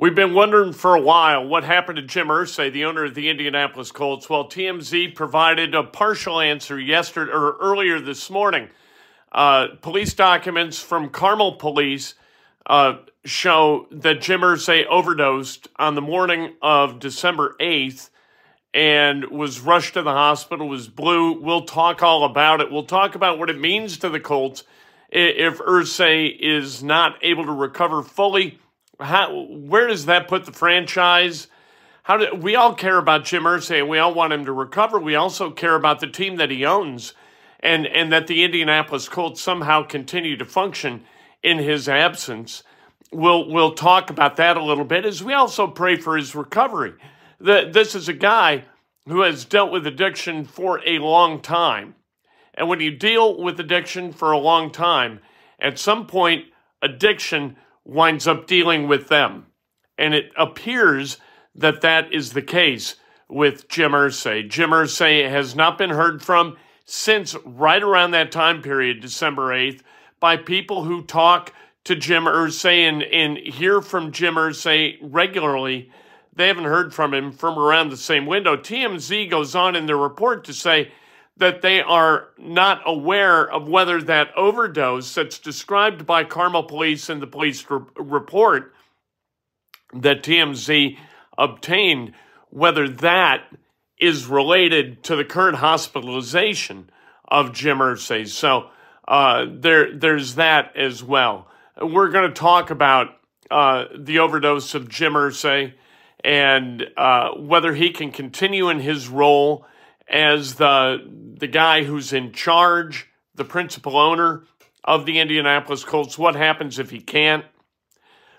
We've been wondering for a while what happened to Jim Irsay, the owner of the Indianapolis Colts. Well, TMZ provided a partial answer yesterday or earlier this morning. Uh, police documents from Carmel Police uh, show that Jim Irsay overdosed on the morning of December 8th and was rushed to the hospital, was blue. We'll talk all about it. We'll talk about what it means to the Colts if Irsay is not able to recover fully. How, where does that put the franchise? How do we all care about Jim Irsay and we all want him to recover? We also care about the team that he owns and, and that the Indianapolis Colts somehow continue to function in his absence. We'll, we'll talk about that a little bit as we also pray for his recovery. The, this is a guy who has dealt with addiction for a long time. And when you deal with addiction for a long time, at some point, addiction winds up dealing with them. And it appears that that is the case with Jim Irsay. Jim Irsay has not been heard from since right around that time period, December 8th, by people who talk to Jim Irsay and, and hear from Jim Irsay regularly. They haven't heard from him from around the same window. TMZ goes on in their report to say that they are not aware of whether that overdose that's described by Carmel Police in the police re- report that TMZ obtained, whether that is related to the current hospitalization of Jim Irsay. So uh, there, there's that as well. We're going to talk about uh, the overdose of Jim Irsay and uh, whether he can continue in his role as the the guy who's in charge, the principal owner of the Indianapolis Colts. What happens if he can't?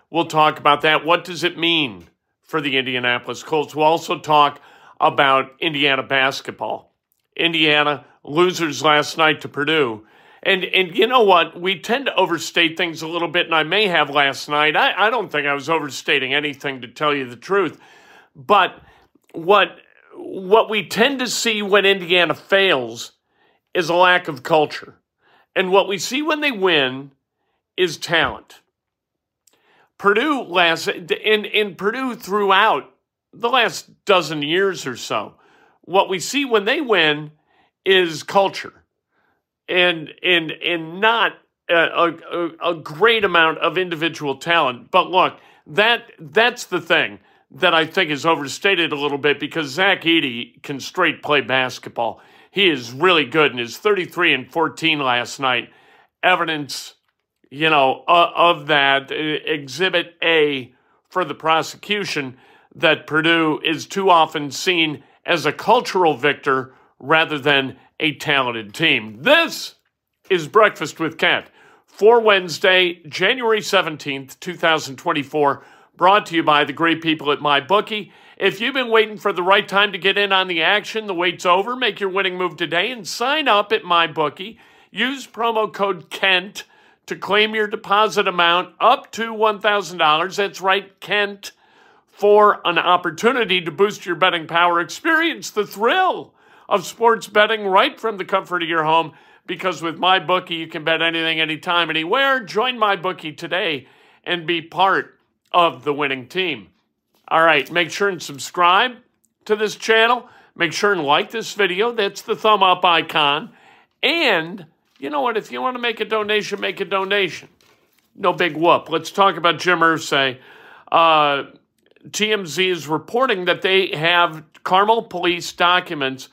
We'll talk about that. What does it mean for the Indianapolis Colts? We'll also talk about Indiana basketball. Indiana losers last night to Purdue. And and you know what? We tend to overstate things a little bit, and I may have last night. I, I don't think I was overstating anything to tell you the truth. But what what we tend to see when Indiana fails is a lack of culture. And what we see when they win is talent. Purdue last in, in Purdue throughout the last dozen years or so, what we see when they win is culture. And and and not a, a, a great amount of individual talent. But look, that that's the thing that I think is overstated a little bit because Zach Edey can straight play basketball. He is really good and his 33 and 14 last night. Evidence, you know, uh, of that. Uh, exhibit A for the prosecution that Purdue is too often seen as a cultural victor rather than a talented team. This is Breakfast with Kent for Wednesday, January 17th, 2024 brought to you by the great people at MyBookie. If you've been waiting for the right time to get in on the action, the wait's over. Make your winning move today and sign up at MyBookie. Use promo code KENT to claim your deposit amount up to $1,000. That's right, Kent, for an opportunity to boost your betting power. Experience the thrill of sports betting right from the comfort of your home because with MyBookie, you can bet anything, anytime, anywhere. Join MyBookie today and be part of the winning team. All right, make sure and subscribe to this channel. Make sure and like this video. That's the thumb up icon. And you know what? If you want to make a donation, make a donation. No big whoop. Let's talk about Jim Irsay. Uh, TMZ is reporting that they have Carmel police documents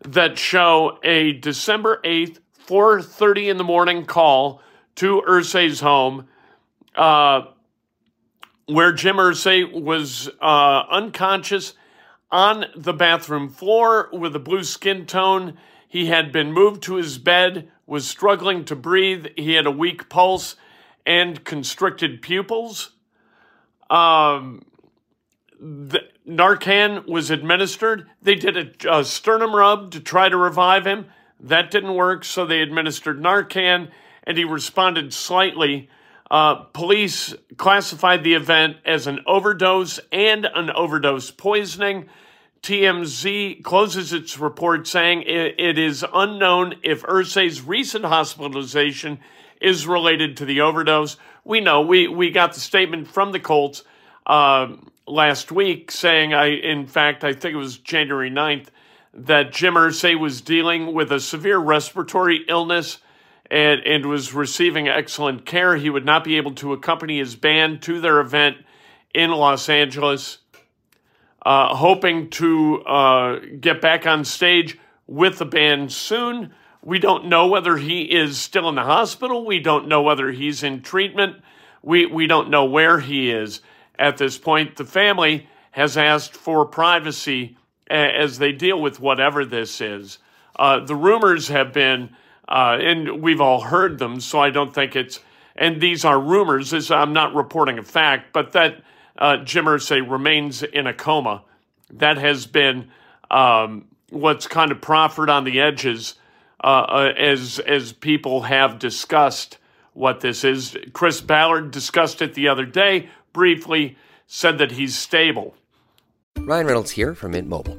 that show a December 8th, 4.30 in the morning call to Irsay's home uh, where Jim Irsay was uh, unconscious on the bathroom floor with a blue skin tone. He had been moved to his bed, was struggling to breathe. He had a weak pulse and constricted pupils. Um, the, Narcan was administered. They did a, a sternum rub to try to revive him. That didn't work, so they administered Narcan, and he responded slightly. Uh, police classified the event as an overdose and an overdose poisoning. TMZ closes its report saying it, it is unknown if Irsay's recent hospitalization is related to the overdose. We know we, we got the statement from the Colts uh, last week saying, I in fact, I think it was January 9th, that Jim Irsay was dealing with a severe respiratory illness and, and was receiving excellent care. He would not be able to accompany his band to their event in Los Angeles, uh, hoping to uh, get back on stage with the band soon. We don't know whether he is still in the hospital. We don't know whether he's in treatment. We, we don't know where he is at this point. The family has asked for privacy as they deal with whatever this is. Uh, the rumors have been uh, and we've all heard them, so I don't think it's, and these are rumors, as I'm not reporting a fact, but that uh, Jim Irsay remains in a coma. That has been um, what's kind of proffered on the edges uh, uh, as, as people have discussed what this is. Chris Ballard discussed it the other day, briefly said that he's stable. Ryan Reynolds here from Mint Mobile.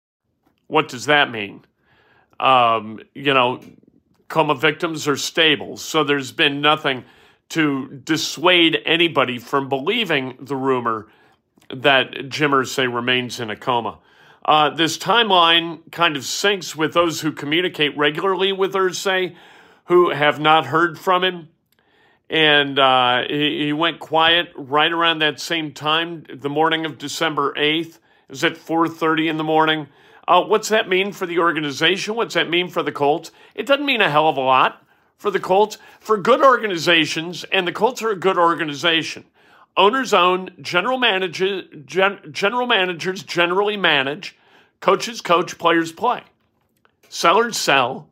What does that mean? Um, you know, coma victims are stable, so there's been nothing to dissuade anybody from believing the rumor that Jim Irsay remains in a coma. Uh, this timeline kind of syncs with those who communicate regularly with Irsay, who have not heard from him. And uh, he, he, went quiet right around that same time, the morning of December 8th. It was at 4.30 in the morning. Uh, what's that mean for the organization? What's that mean for the Colts? It doesn't mean a hell of a lot for the Colts. For good organizations, and the Colts are a good organization, owners own, general, manager, gen, general managers generally manage, coaches coach, players play. Sellers sell,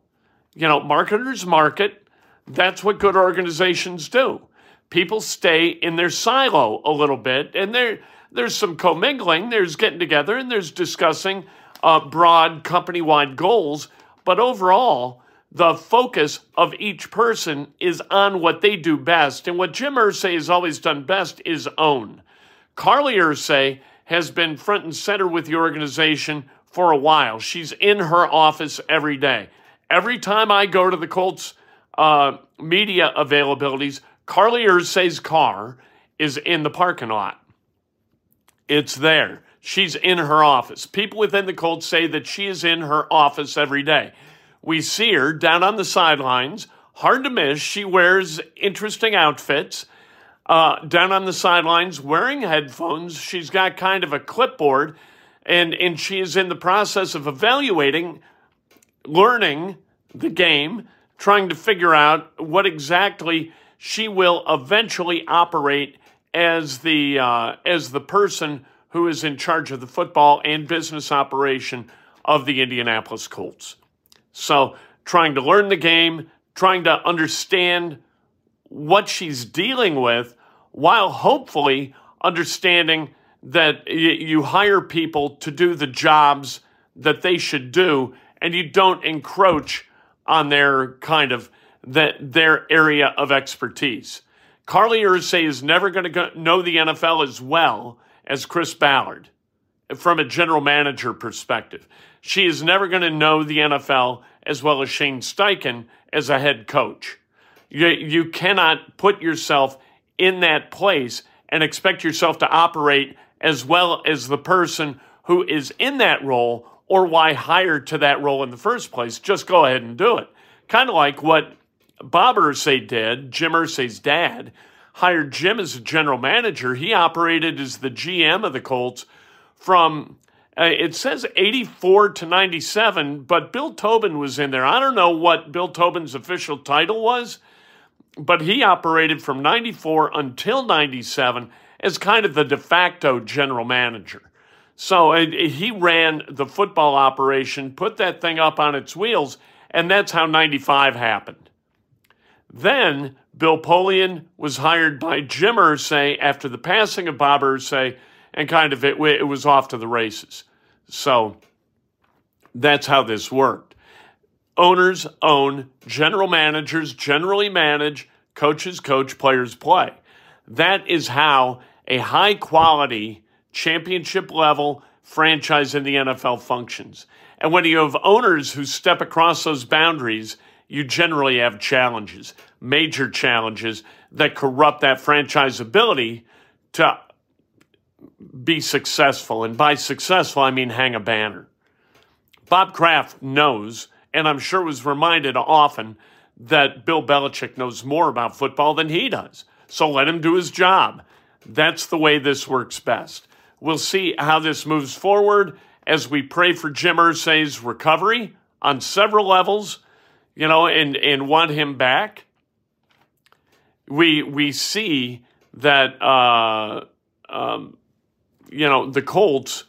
you know, marketers market. That's what good organizations do. People stay in their silo a little bit, and there, there's some commingling, there's getting together, and there's discussing uh, broad company wide goals. But overall, the focus of each person is on what they do best. And what Jim Irsay has always done best is own. Carly Irsay has been front and center with the organization for a while. She's in her office every day. Every time I go to the Colts uh, media availabilities, Carly Irsay's car is in the parking lot. It's there. She's in her office. People within the Colts say that she is in her office every day. We see her down on the sidelines. Hard to miss. She wears interesting outfits. Uh, down on the sidelines, wearing headphones. She's got kind of a clipboard, and, and she is in the process of evaluating, learning the game, trying to figure out what exactly she will eventually operate as the uh, as the person who is in charge of the football and business operation of the Indianapolis Colts. So, trying to learn the game, trying to understand what she's dealing with, while hopefully understanding that you hire people to do the jobs that they should do and you don't encroach on their kind of that their area of expertise. Carly Irsay is never going to know the NFL as well as Chris Ballard from a general manager perspective. She is never going to know the NFL as well as Shane Steichen as a head coach. You, you cannot put yourself in that place and expect yourself to operate as well as the person who is in that role or why hired to that role in the first place. Just go ahead and do it. Kind of like what Bob Irsay did, Jim Irsay's dad, hired Jim as a general manager. He operated as the GM of the Colts from uh, it says 84 to 97, but Bill Tobin was in there. I don't know what Bill Tobin's official title was, but he operated from 94 until 97 as kind of the de facto general manager. So uh, he ran the football operation, put that thing up on its wheels, and that's how 95 happened. Then Bill Polian was hired by Jim Irsay after the passing of Bob Irsay, and kind of it, it was off to the races. So that's how this worked. Owners own, general managers generally manage, coaches coach, players play. That is how a high quality championship level franchise in the NFL functions. And when you have owners who step across those boundaries, you generally have challenges, major challenges that corrupt that franchise ability to be successful. And by successful, I mean hang a banner. Bob Kraft knows, and I'm sure was reminded often, that Bill Belichick knows more about football than he does. So let him do his job. That's the way this works best. We'll see how this moves forward as we pray for Jim Irsay's recovery on several levels you know, and, and want him back, we, we see that, uh, um, you know, the Colts,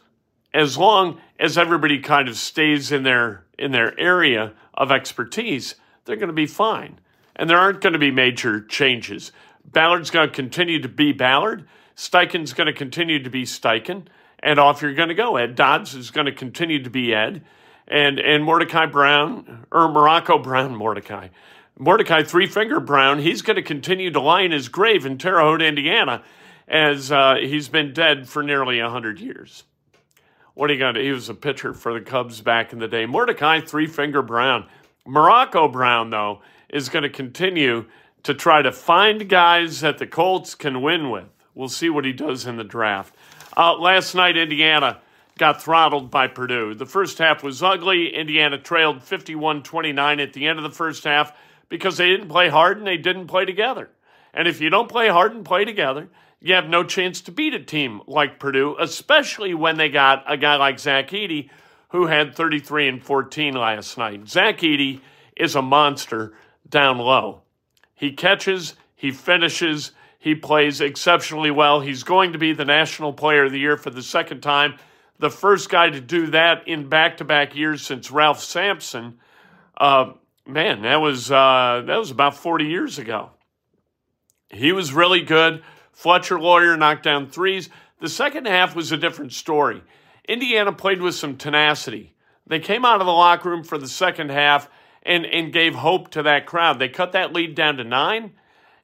as long as everybody kind of stays in their, in their area of expertise, they're going to be fine. And there aren't going to be major changes. Ballard's going to continue to be Ballard. Steichen's going to continue to be Steichen. And off you're going to go. Ed Dodds is going to continue to be Ed and and Mordecai Brown or Morocco Brown Mordecai. Mordecai Three Finger Brown, he's going to continue to lie in his grave in Terre Haute, Indiana, as uh, he's been dead for nearly 100 years. What are you going to He was a pitcher for the Cubs back in the day. Mordecai Three Finger Brown. Morocco Brown, though, is going to continue to try to find guys that the Colts can win with. We'll see what he does in the draft. Uh, last night, Indiana got throttled by Purdue. The first half was ugly. Indiana trailed 51 29 at the end of the first half because they didn't play hard and they didn't play together. And if you don't play hard and play together, you have no chance to beat a team like Purdue, especially when they got a guy like Zach Edey who had 33 and 14 last night. Zach Edey is a monster down low. He catches, he finishes, he plays exceptionally well. He's going to be the National Player of the Year for the second time the first guy to do that in back to back years since Ralph Sampson. Uh, man, that was uh, that was about 40 years ago. He was really good. Fletcher Loyer knocked down threes. The second half was a different story. Indiana played with some tenacity. They came out of the locker room for the second half and, and gave hope to that crowd. They cut that lead down to nine,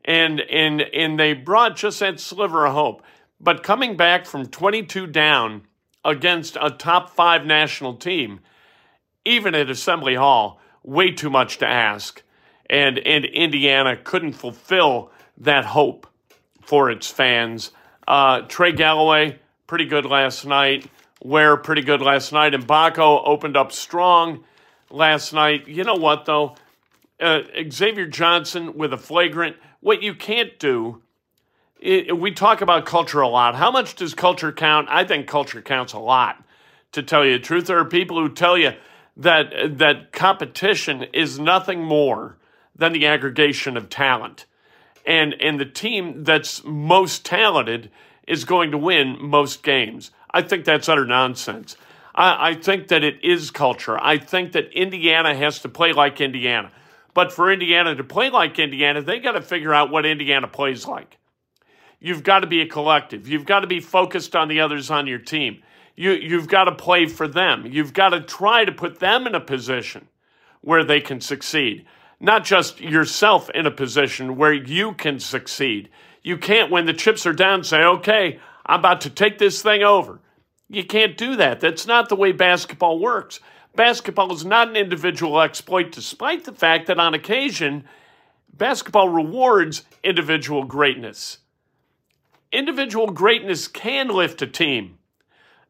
and and and they brought just that sliver of hope. But coming back from 22 down against a top five national team, even at Assembly Hall, way too much to ask. And, and Indiana couldn't fulfill that hope for its fans. Uh, Trey Galloway pretty good last night. Ware, pretty good last night. And Mgbako opened up strong last night. You know what, though? Uh, Xavier Johnson with a flagrant. What you can't do, it, we talk about culture a lot. How much does culture count? I think culture counts a lot, to tell you the truth. There are people who tell you that, that competition is nothing more than the aggregation of talent. And, and the team that's most talented is going to win most games. I think that's utter nonsense. I, I think that it is culture. I think that Indiana has to play like Indiana. But for Indiana to play like Indiana, they got to figure out what Indiana plays like. You've got to be a collective. You've got to be focused on the others on your team. You, you've got to play for them. You've got to try to put them in a position where they can succeed, not just yourself in a position where you can succeed. You can't, when the chips are down, say, okay, I'm about to take this thing over. You can't do that. That's not the way basketball works. Basketball is not an individual exploit, despite the fact that on occasion, basketball rewards individual greatness. Individual greatness can lift a team.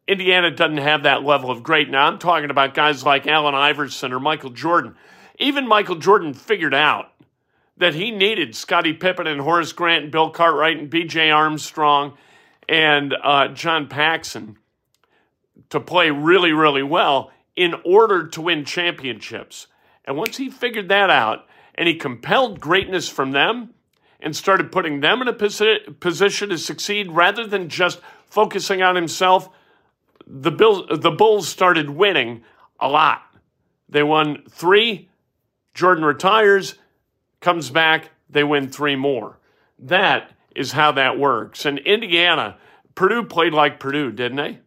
Indiana doesn't have that level of great. Now, I'm talking about guys like Allen Iverson or Michael Jordan. Even Michael Jordan figured out that he needed Scottie Pippen and Horace Grant and Bill Cartwright and B.J. Armstrong and uh, John Paxson to play really, really well in order to win championships. And once he figured that out and he compelled greatness from them and started putting them in a posi- position to succeed rather than just focusing on himself, the, Bills, the Bulls started winning a lot. They won three. Jordan retires comes back, they win three more. That is how that works. And Indiana, Purdue played like Purdue, didn't they?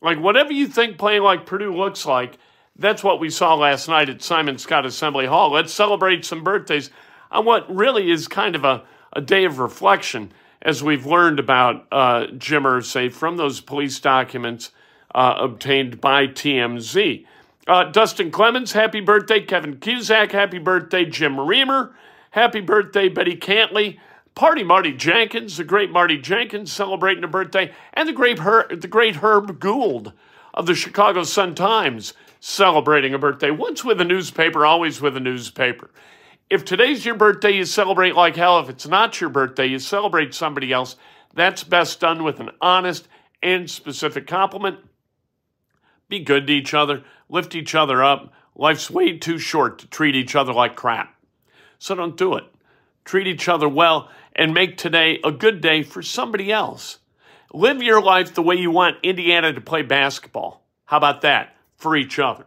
Like whatever you think playing like Purdue looks like, that's what we saw last night at Simon Skjodt Assembly Hall. Let's celebrate some birthdays on what really is kind of a, a day of reflection as we've learned about uh, Jim Irsay from those police documents uh, obtained by TMZ. Uh, Dustin Clemens, happy birthday. Kevin Cusack, happy birthday. Jim Reamer, happy birthday. Betty Cantley, Party Marty Jenkins, the great Marty Jenkins celebrating a birthday, and the great, Her- the great Herb Gould of the Chicago Sun-Times celebrating a birthday. Once with a newspaper, always with a newspaper. If today's your birthday, you celebrate like hell. If it's not your birthday, you celebrate somebody else. That's best done with an honest and specific compliment. Be good to each other, lift each other up. Life's way too short to treat each other like crap. So don't do it. Treat each other well and make today a good day for somebody else. Live your life the way you want Indiana to play basketball. How about that? For each other.